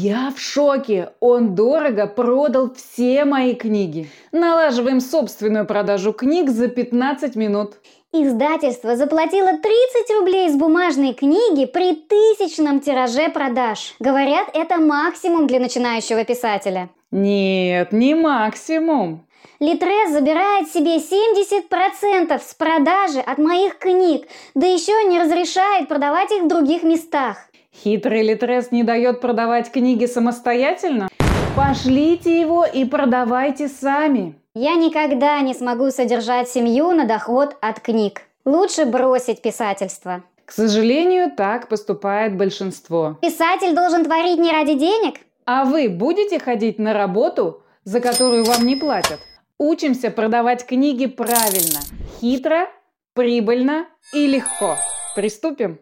Я в шоке! Он дорого продал все мои книги. Налаживаем собственную продажу книг за 15 минут. Издательство заплатило 30 рублей с бумажной книги при тысячном тираже продаж. Говорят, это максимум для начинающего писателя. Нет, не максимум. Литрес забирает себе 70% с продажи от моих книг, да еще не разрешает продавать их в других местах. Хитрый Литрес не дает продавать книги самостоятельно? Пошлите его и продавайте сами. Я никогда не смогу содержать семью на доход от книг. Лучше бросить писательство. К сожалению, так поступает большинство. Писатель должен творить не ради денег? А вы будете ходить на работу, за которую вам не платят? Учимся продавать книги правильно, хитро, прибыльно и легко. Приступим.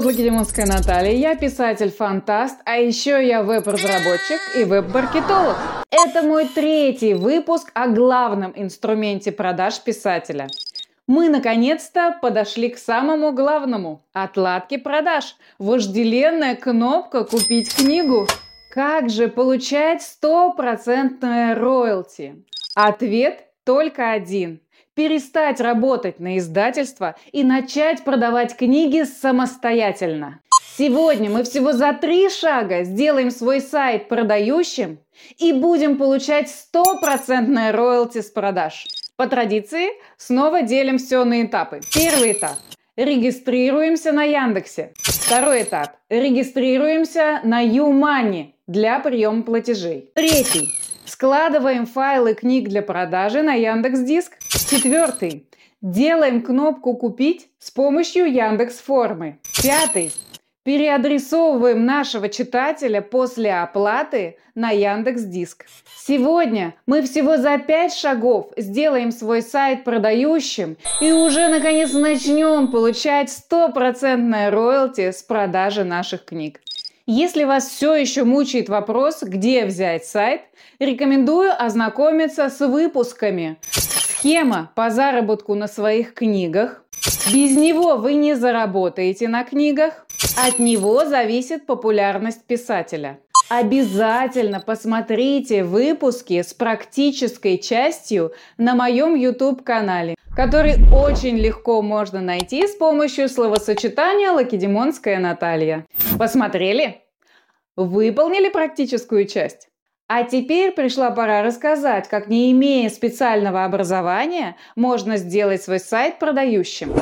Зовут Лакедемонская Наталья, я писатель-фантаст, а еще я веб-разработчик и веб-маркетолог. Это мой третий выпуск о главном инструменте продаж писателя. Мы наконец-то подошли к самому главному – отладке продаж. Вожделенная кнопка «Купить книгу». Как же получать стопроцентное роялти? Ответ только один – перестать работать на издательство и начать продавать книги самостоятельно. Сегодня мы всего за три шага сделаем свой сайт продающим и будем получать стопроцентное роялти с продаж. По традиции снова делим все на этапы. Первый этап. Регистрируемся на Яндексе. Второй этап. Регистрируемся на Юмани для приема платежей. Третий. Складываем файлы книг для продажи на Яндекс Диск. Четвертый. Делаем кнопку «Купить» с помощью Яндекс Формы. Пятый. Переадресовываем нашего читателя после оплаты на Яндекс Диск. Сегодня мы всего за 5 шагов сделаем свой сайт продающим и уже наконец начнем получать стопроцентное роялти с продажи наших книг. Если вас все еще мучает вопрос, где взять сайт, рекомендую ознакомиться с выпусками. Схема по заработку на своих книгах. Без него вы не заработаете на книгах. От него зависит популярность писателя. Обязательно посмотрите выпуски с практической частью на моем YouTube-канале, который очень легко можно найти с помощью словосочетания «Лакедемонская Наталья». Посмотрели? Выполнили практическую часть? А теперь пришла пора рассказать, как не имея специального образования, можно сделать свой сайт продающим.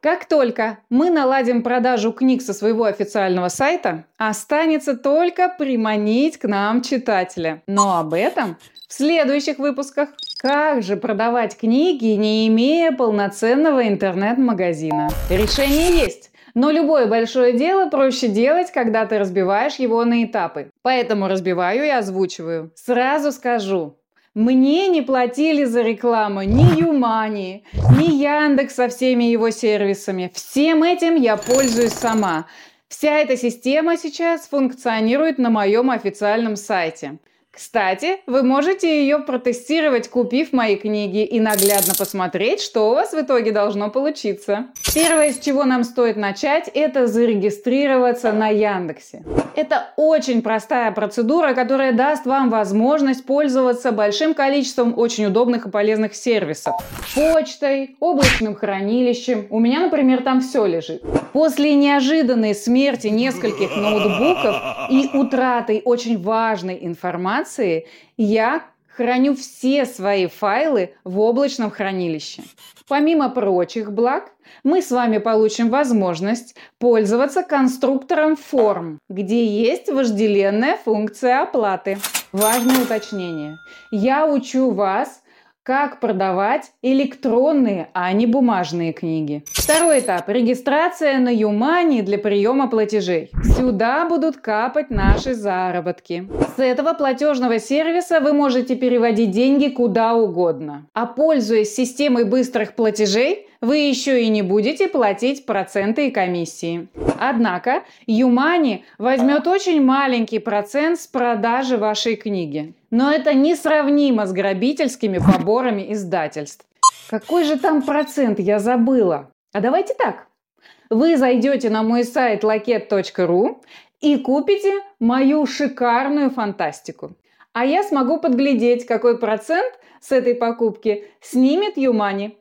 Как только мы наладим продажу книг со своего официального сайта, останется только приманить к нам читателя. Но об этом в следующих выпусках. Как же продавать книги, не имея полноценного интернет-магазина? Решение есть. Но любое большое дело проще делать, когда ты разбиваешь его на этапы. Поэтому разбиваю и озвучиваю. Сразу скажу, мне не платили за рекламу ни Юмани, ни Яндекс со всеми его сервисами. Всем этим я пользуюсь сама. Вся эта система сейчас функционирует на моем официальном сайте. Кстати, вы можете ее протестировать, купив мои книги и наглядно посмотреть, что у вас в итоге должно получиться. Первое, с чего нам стоит начать, это зарегистрироваться на Яндексе. Это очень простая процедура, которая даст вам возможность пользоваться большим количеством очень удобных и полезных сервисов. Почтой, облачным хранилищем. У меня, например, там все лежит. После неожиданной смерти нескольких ноутбуков и утраты очень важной информации, я храню все свои файлы в облачном хранилище. Помимо прочих благ, мы с вами получим возможность пользоваться конструктором форм, где есть вожделенная функция оплаты. Важное уточнение. Я учу вас как продавать электронные, а не бумажные книги. Второй этап – регистрация на Юмани для приема платежей. Сюда будут капать наши заработки. С этого платежного сервиса вы можете переводить деньги куда угодно. А пользуясь системой быстрых платежей, вы еще и не будете платить проценты и комиссии. Однако Юмани возьмет очень маленький процент с продажи вашей книги. Но это несравнимо с грабительскими поборами издательств. Какой же там процент, я забыла. А давайте так. вы зайдете на мой сайт laket.ru и купите мою шикарную фантастику. А я смогу подглядеть, какой процент с этой покупки снимет Юмани.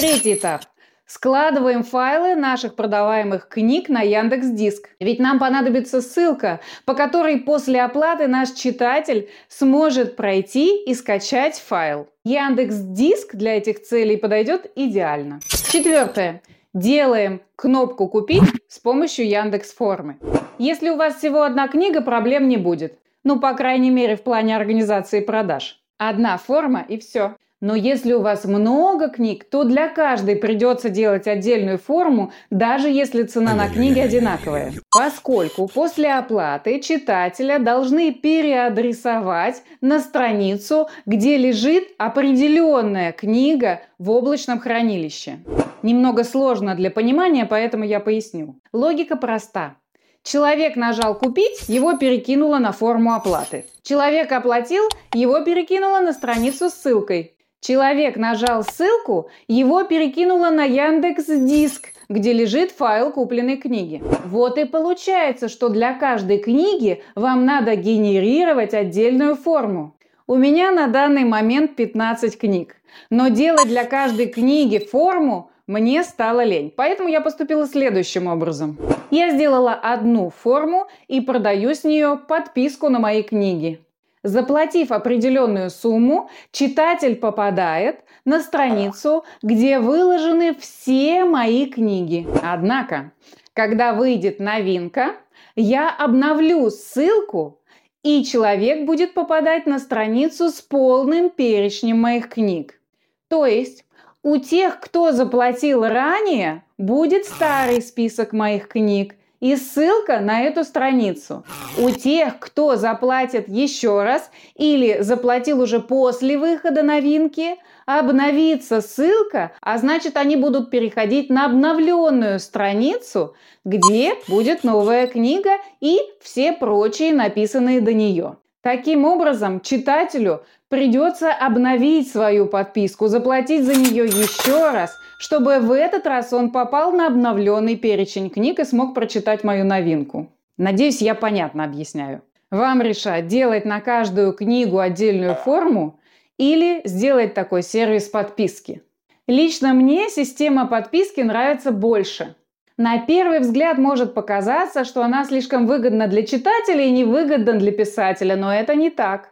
Третий этап. Складываем файлы наших продаваемых книг на Яндекс Диск. Ведь нам понадобится ссылка, по которой после оплаты наш читатель сможет пройти и скачать файл. Яндекс Диск для этих целей подойдет идеально. Четвертое. Делаем кнопку «Купить» с помощью Яндекс Формы. Если у вас всего одна книга, проблем не будет. Ну, по крайней мере, в плане организации продаж. Одна форма и все. Но если у вас много книг, то для каждой придется делать отдельную форму, даже если цена на книги одинаковая. Поскольку после оплаты читателя должны переадресовать на страницу, где лежит определенная книга в облачном хранилище. Немного сложно для понимания, поэтому я поясню. Логика проста. Человек нажал «Купить», его перекинуло на форму оплаты. Человек оплатил, его перекинуло на страницу с ссылкой. Человек нажал ссылку, его перекинуло на Яндекс Диск, где лежит файл купленной книги. Вот и получается, что для каждой книги вам надо генерировать отдельную форму. У меня на данный момент 15 книг, но делать для каждой книги форму мне стало лень. Поэтому я поступила следующим образом. Я сделала одну форму и продаю с нее подписку на мои книги. Заплатив определенную сумму, читатель попадает на страницу, где выложены все мои книги. Однако, когда выйдет новинка, я обновлю ссылку, и человек будет попадать на страницу с полным перечнем моих книг. То есть у тех, кто заплатил ранее, будет старый список моих книг, и ссылка на эту страницу. У тех, кто заплатит еще раз или заплатил уже после выхода новинки, обновится ссылка, а значит они будут переходить на обновленную страницу, где будет новая книга и все прочие написанные до нее. Таким образом, читателю придется обновить свою подписку, заплатить за нее еще раз – чтобы в этот раз он попал на обновленный перечень книг и смог прочитать мою новинку. Надеюсь, я понятно объясняю. Вам решать, делать на каждую книгу отдельную форму или сделать такой сервис подписки. Лично мне система подписки нравится больше. На первый взгляд может показаться, что она слишком выгодна для читателя и невыгодна для писателя, но это не так.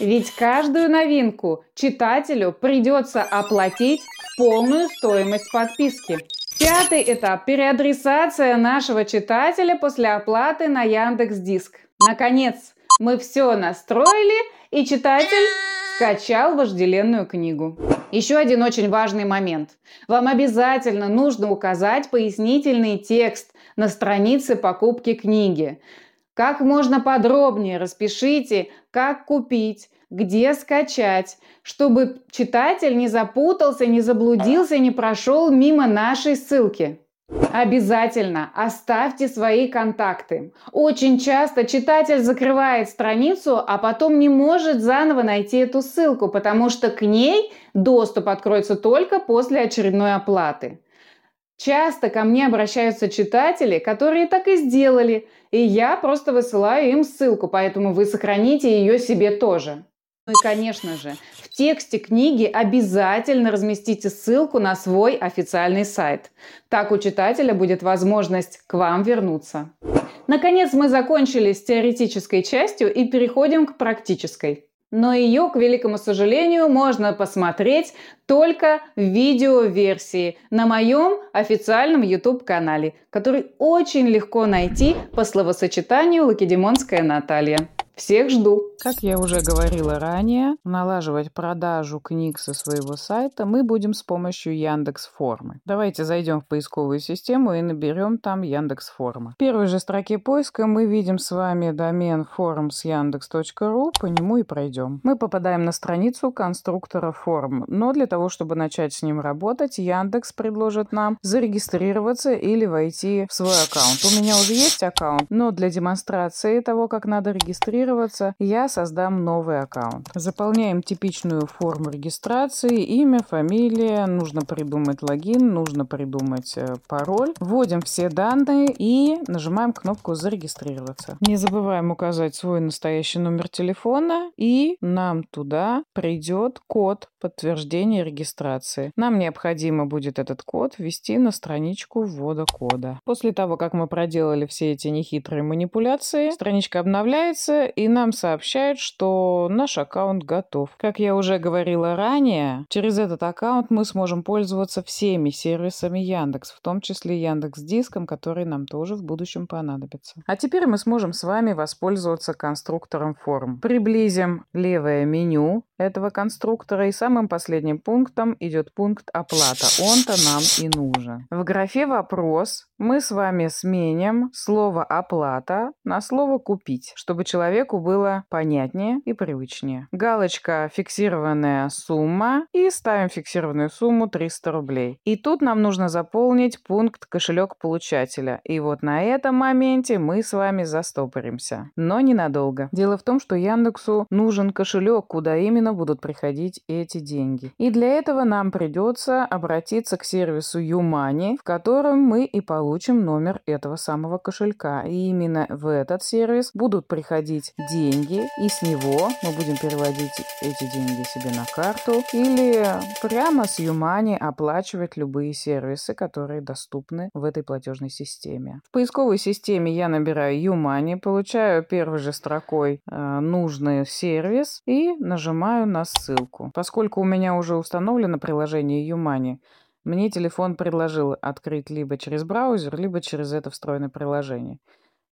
Ведь каждую новинку читателю придется оплатить полную стоимость подписки. Пятый этап – переадресация нашего читателя после оплаты на Яндекс Диск. Наконец, мы все настроили, и читатель скачал вожделенную книгу. Еще один очень важный момент. Вам обязательно нужно указать пояснительный текст на странице покупки книги. Как можно подробнее распишите, как купить, где скачать, чтобы читатель не запутался, не заблудился, не прошел мимо нашей ссылки. Обязательно оставьте свои контакты. Очень часто читатель закрывает страницу, а потом не может заново найти эту ссылку, потому что к ней доступ откроется только после очередной оплаты. Часто ко мне обращаются читатели, которые так и сделали, и я просто высылаю им ссылку, поэтому вы сохраните ее себе тоже. Ну и, конечно же, в тексте книги обязательно разместите ссылку на свой официальный сайт. Так у читателя будет возможность к вам вернуться. Наконец мы закончили с теоретической частью и переходим к практической. Но ее, к великому сожалению, можно посмотреть только в видеоверсии на моем официальном YouTube-канале, который очень легко найти по словосочетанию Лакедемонская Наталья. Всех жду! Как я уже говорила ранее, налаживать продажу книг со своего сайта мы будем с помощью Яндекс Формы. Давайте зайдем в поисковую систему и наберем там Яндекс Форма. В первой же строке поиска мы видим с вами домен forums.yandex.ru, по нему и пройдем. Мы попадаем на страницу конструктора форм, но для того, чтобы начать с ним работать, Яндекс предложит нам зарегистрироваться или войти в свой аккаунт. У меня уже есть аккаунт, но для демонстрации того, как надо регистрироваться, зарегистрироваться, я создам новый аккаунт. Заполняем типичную форму регистрации, имя, фамилия, нужно придумать логин, нужно придумать э, пароль. Вводим все данные и нажимаем кнопку «Зарегистрироваться». Не забываем указать свой настоящий номер телефона и нам туда придет код подтверждения регистрации. Нам необходимо будет этот код ввести на страничку ввода кода. После того, как мы проделали все эти нехитрые манипуляции, страничка обновляется и нам сообщает, что наш аккаунт готов. Как я уже говорила ранее, через этот аккаунт мы сможем пользоваться всеми сервисами Яндекс, в том числе Яндекс Диском, который нам тоже в будущем понадобится. А теперь мы сможем с вами воспользоваться конструктором форм. Приблизим левое меню этого конструктора и самым последним пунктом идет пункт оплата. Он-то нам и нужен. В графе вопрос мы с вами сменим слово «оплата» на слово «купить», чтобы человеку было понятнее и привычнее. Галочка «фиксированная сумма» и ставим фиксированную сумму 300 рублей. И тут нам нужно заполнить пункт «кошелек получателя». И вот на этом моменте мы с вами застопоримся. Но ненадолго. Дело в том, что Яндексу нужен кошелек, куда именно будут приходить эти деньги. И для этого нам придется обратиться к сервису YouMoney, в котором мы и получим номер этого самого кошелька. И именно в этот сервис будут приходить деньги, и с него мы будем переводить эти деньги себе на карту или прямо с Юмани оплачивать любые сервисы, которые доступны в этой платежной системе. В поисковой системе я набираю Юмани, получаю первой же строкой э, нужный сервис и нажимаю на ссылку. Поскольку у меня уже установлено приложение Юмани, мне телефон предложил открыть либо через браузер, либо через это встроенное приложение.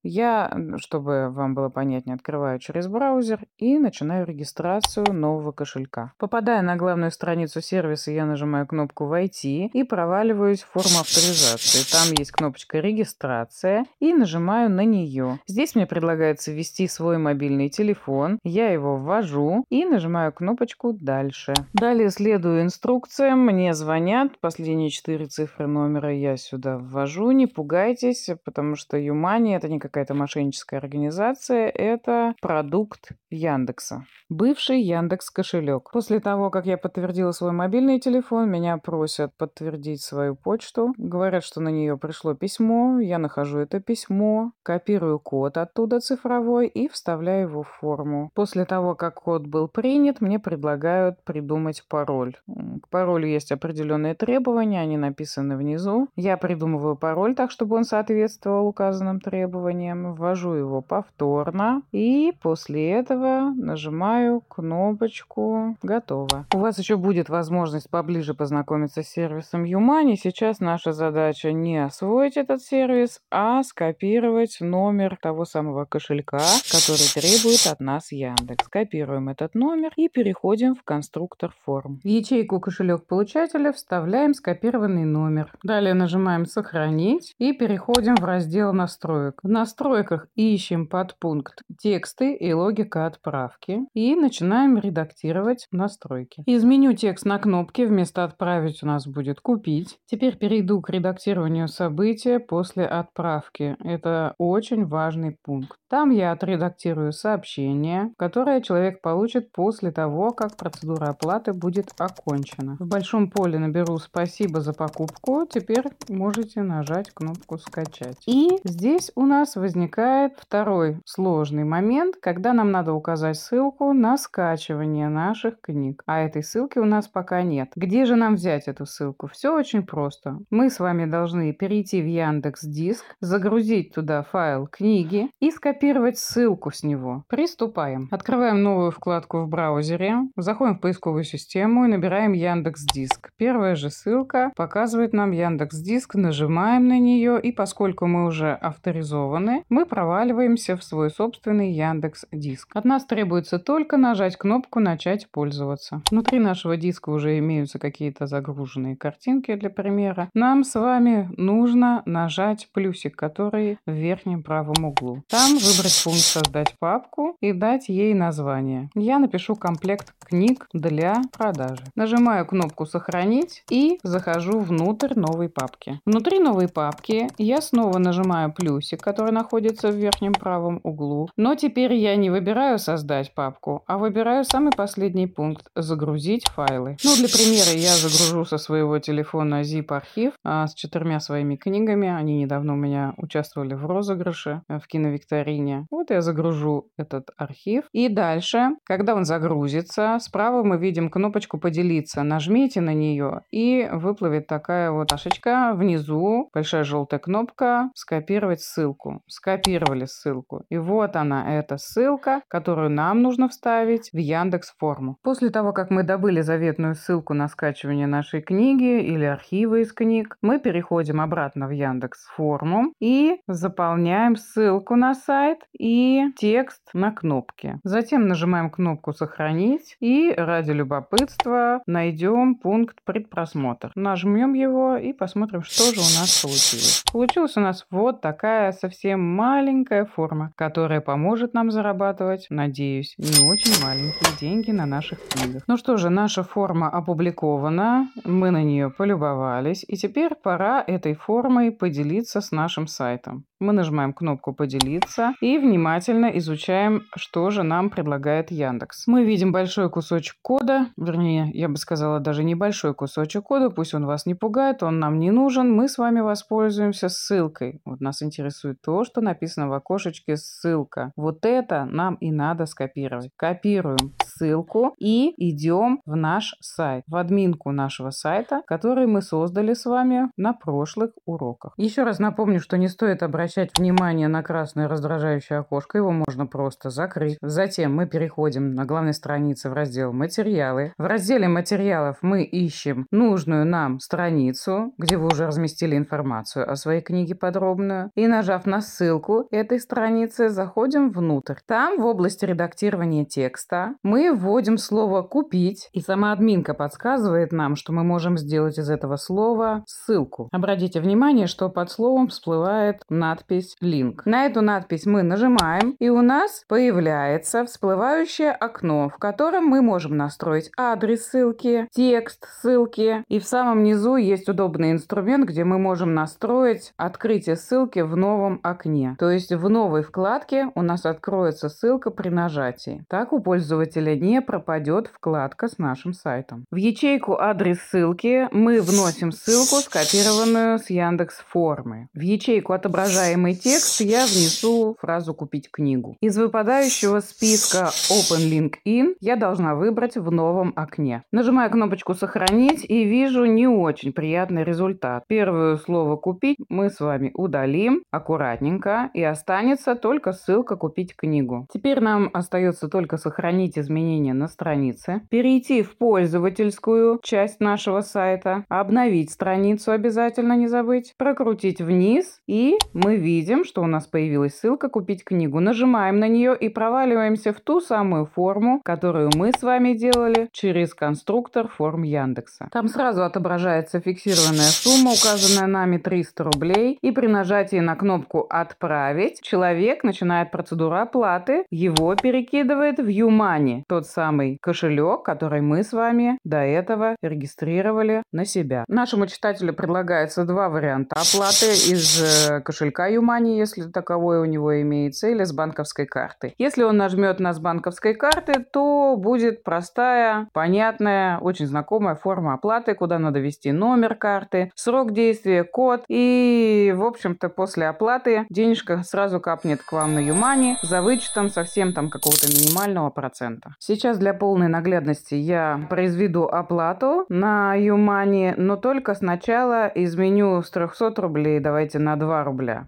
Я, чтобы вам было понятнее, открываю через браузер и начинаю регистрацию нового кошелька. Попадая на главную страницу сервиса, я нажимаю кнопку «Войти» и проваливаюсь в форму авторизации. Там есть кнопочка «Регистрация» и нажимаю на нее. Здесь мне предлагается ввести свой мобильный телефон. Я его ввожу и нажимаю кнопочку «Дальше». Далее следую инструкциям. Мне звонят. Последние четыре цифры номера я сюда ввожу. Не пугайтесь, потому что Юмани это не как какая-то мошенническая организация, это продукт Яндекса. Бывший Яндекс кошелек. После того, как я подтвердила свой мобильный телефон, меня просят подтвердить свою почту. Говорят, что на нее пришло письмо. Я нахожу это письмо, копирую код оттуда цифровой и вставляю его в форму. После того, как код был принят, мне предлагают придумать пароль. К паролю есть определенные требования, они написаны внизу. Я придумываю пароль так, чтобы он соответствовал указанным требованиям названием, ввожу его повторно и после этого нажимаю кнопочку «Готово». У вас еще будет возможность поближе познакомиться с сервисом Юмани. Сейчас наша задача не освоить этот сервис, а скопировать номер того самого кошелька, который требует от нас Яндекс. Копируем этот номер и переходим в конструктор форм. В ячейку кошелек получателя вставляем скопированный номер. Далее нажимаем «Сохранить» и переходим в раздел настроек. В настройках ищем подпункт «Тексты и логика отправки» и начинаем редактировать настройки. Из меню «Текст» на кнопке вместо «Отправить» у нас будет «Купить». Теперь перейду к редактированию события после отправки. Это очень важный пункт. Там я отредактирую сообщение, которое человек получит после того, как процедура оплаты будет окончена. В большом поле наберу «Спасибо за покупку». Теперь можете нажать кнопку «Скачать». И здесь у нас возникает второй сложный момент, когда нам надо указать ссылку на скачивание наших книг. А этой ссылки у нас пока нет. Где же нам взять эту ссылку? Все очень просто. Мы с вами должны перейти в Яндекс Диск, загрузить туда файл книги и скопировать ссылку с него. Приступаем. Открываем новую вкладку в браузере, заходим в поисковую систему и набираем Яндекс Диск. Первая же ссылка показывает нам Яндекс Диск, нажимаем на нее и поскольку мы уже авторизованы, мы проваливаемся в свой собственный Яндекс Диск. От нас требуется только нажать кнопку «Начать пользоваться». Внутри нашего диска уже имеются какие-то загруженные картинки для примера. Нам с вами нужно нажать плюсик, который в верхнем правом углу. Там выбрать пункт «Создать папку» и дать ей название. Я напишу комплект книг для продажи. Нажимаю кнопку «Сохранить» и захожу внутрь новой папки. Внутри новой папки я снова нажимаю плюсик, который находится в верхнем правом углу. Но теперь я не выбираю «Создать папку», а выбираю самый последний пункт «Загрузить файлы». Ну, для примера я загружу со своего телефона zip-архив а, с четырьмя своими книгами. Они недавно у меня участвовали в розыгрыше э, в киновикторине. Вот я загружу этот архив. И дальше, когда он загрузится, справа мы видим кнопочку «Поделиться». Нажмите на нее и выплывет такая вот ашечка. Внизу большая желтая кнопка «Скопировать ссылку». Скопировали ссылку. И вот она, эта ссылка, которую нам нужно вставить в Яндекс форму. После того, как мы добыли заветную ссылку на скачивание нашей книги или архива из книг, мы переходим обратно в Яндекс форму и заполняем ссылку на сайт и текст на кнопке. Затем нажимаем кнопку «Сохранить» и ради любопытства найдем пункт «Предпросмотр». Нажмем его и посмотрим, что же у нас получилось. Получилась у нас вот такая совсем маленькая форма, которая поможет нам зарабатывать, надеюсь, не очень маленькие деньги на наших книгах. Ну что же, наша форма опубликована, мы на нее полюбовались, и теперь пора этой формой поделиться с нашим сайтом. Мы нажимаем кнопку «Поделиться» и внимательно изучаем, что же нам предлагает Яндекс. Мы видим большой кусочек кода, вернее, я бы сказала, даже небольшой кусочек кода, пусть он вас не пугает, он нам не нужен, мы с вами воспользуемся ссылкой. Вот нас интересует то, что написано в окошечке «Ссылка». Вот это нам и надо скопировать. Копируем ссылку и идем в наш сайт, в админку нашего сайта, который мы создали с вами на прошлых уроках. Еще раз напомню, что не стоит обращать внимание на красное раздражающее окошко, его можно просто закрыть. Затем мы переходим на главной странице в раздел «Материалы». В разделе «Материалов» мы ищем нужную нам страницу, где вы уже разместили информацию о своей книге подробную. И нажав на ссылку этой страницы, заходим внутрь. Там в области редактирования текста мы вводим слово «купить», и сама админка подсказывает нам, что мы можем сделать из этого слова ссылку. Обратите внимание, что под словом всплывает надпись «Линк». На эту надпись мы нажимаем, и у нас появляется всплывающее окно, в котором мы можем настроить адрес ссылки, текст ссылки, и в самом низу есть удобный инструмент, где мы можем настроить открытие ссылки в новом окне. То есть в новой вкладке у нас откроется ссылка при нажатии. Так у пользователя не пропадет вкладка с нашим сайтом. В ячейку адрес ссылки мы вносим ссылку, скопированную с Яндекс формы. В ячейку отображаемый текст я внесу фразу «Купить книгу». Из выпадающего списка Open Link In я должна выбрать в новом окне. Нажимаю кнопочку «Сохранить» и вижу не очень приятный результат. Первое слово «Купить» мы с вами удалим аккуратненько и останется только ссылка «Купить книгу». Теперь нам остается только сохранить изменения на странице, перейти в пользовательскую часть нашего сайта, обновить страницу обязательно не забыть, прокрутить вниз и мы видим, что у нас появилась ссылка «Купить книгу». Нажимаем на нее и проваливаемся в ту самую форму, которую мы с вами делали через конструктор форм Яндекса. Там сразу отображается фиксированная сумма, указанная нами 300 рублей, и при нажатии на кнопку «Отправить» человек начинает процедуру оплаты, его перекидывает в Юмани, тот самый кошелек, который мы с вами до этого регистрировали на себя. Нашему читателю предлагается два варианта оплаты из э, кошелька Юмани, если таковой у него имеется, или с банковской карты. Если он нажмет на с банковской карты, то будет простая, понятная, очень знакомая форма оплаты, куда надо ввести номер карты, срок действия, код. И, в общем-то, после оплаты денежка сразу капнет к вам на Юмани за вычетом совсем там какого-то минимального процента. Сейчас для полной наглядности я произведу оплату на Юмани, но только сначала изменю с 300 рублей, давайте на 2 рубля.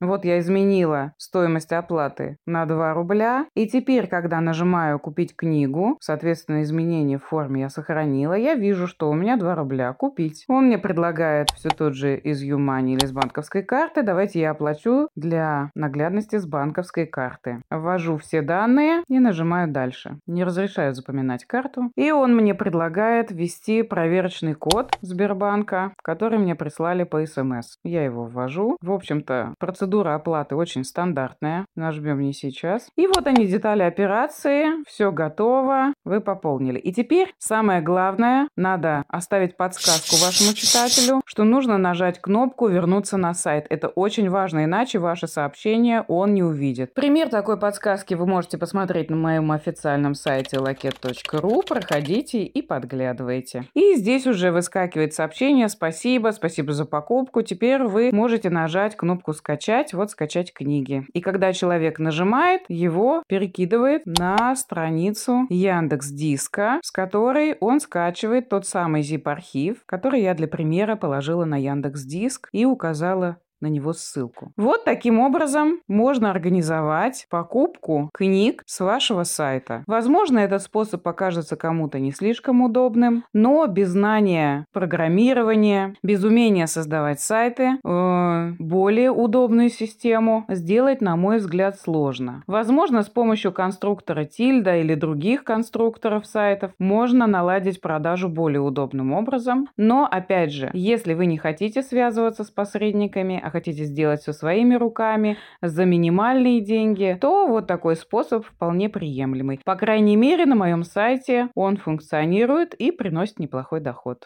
Вот я изменила стоимость оплаты на 2 рубля. И теперь, когда нажимаю «Купить книгу», соответственно, изменение в форме я сохранила, я вижу, что у меня 2 рубля «Купить». Он мне предлагает все тот же из Юмани или с банковской карты. Давайте я оплачу для наглядности с банковской карты. Ввожу все данные и нажимаю «Дальше». Не разрешаю запоминать карту. И он мне предлагает ввести проверочный код Сбербанка, который мне прислали по СМС. Я его ввожу. В общем-то, процедура процедура оплаты очень стандартная. Нажмем «Не сейчас». И вот они, детали операции. Все готово. Вы пополнили. И теперь самое главное, надо оставить подсказку вашему читателю, что нужно нажать кнопку «Вернуться на сайт». Это очень важно, иначе ваше сообщение он не увидит. Пример такой подсказки вы можете посмотреть на моем официальном сайте laket.ru. Проходите и подглядывайте. И здесь уже выскакивает сообщение «Спасибо, спасибо за покупку». Теперь вы можете нажать кнопку «Скачать», вот «Скачать книги». И когда человек нажимает, его перекидывает на страницу Яндекс Диска, с которой он скачивает тот самый zip-архив, который я для примера положила на Яндекс Диск и указала на него ссылку. Вот таким образом можно организовать покупку книг с вашего сайта. Возможно, этот способ покажется кому-то не слишком удобным, но без знания программирования, без умения создавать сайты, э, более удобную систему сделать, на мой взгляд, сложно. Возможно, с помощью конструктора Тильда или других конструкторов сайтов можно наладить продажу более удобным образом, но, опять же, если вы не хотите связываться с посредниками, а хотите сделать все своими руками за минимальные деньги, то вот такой способ вполне приемлемый. По крайней мере, на моем сайте он функционирует и приносит неплохой доход.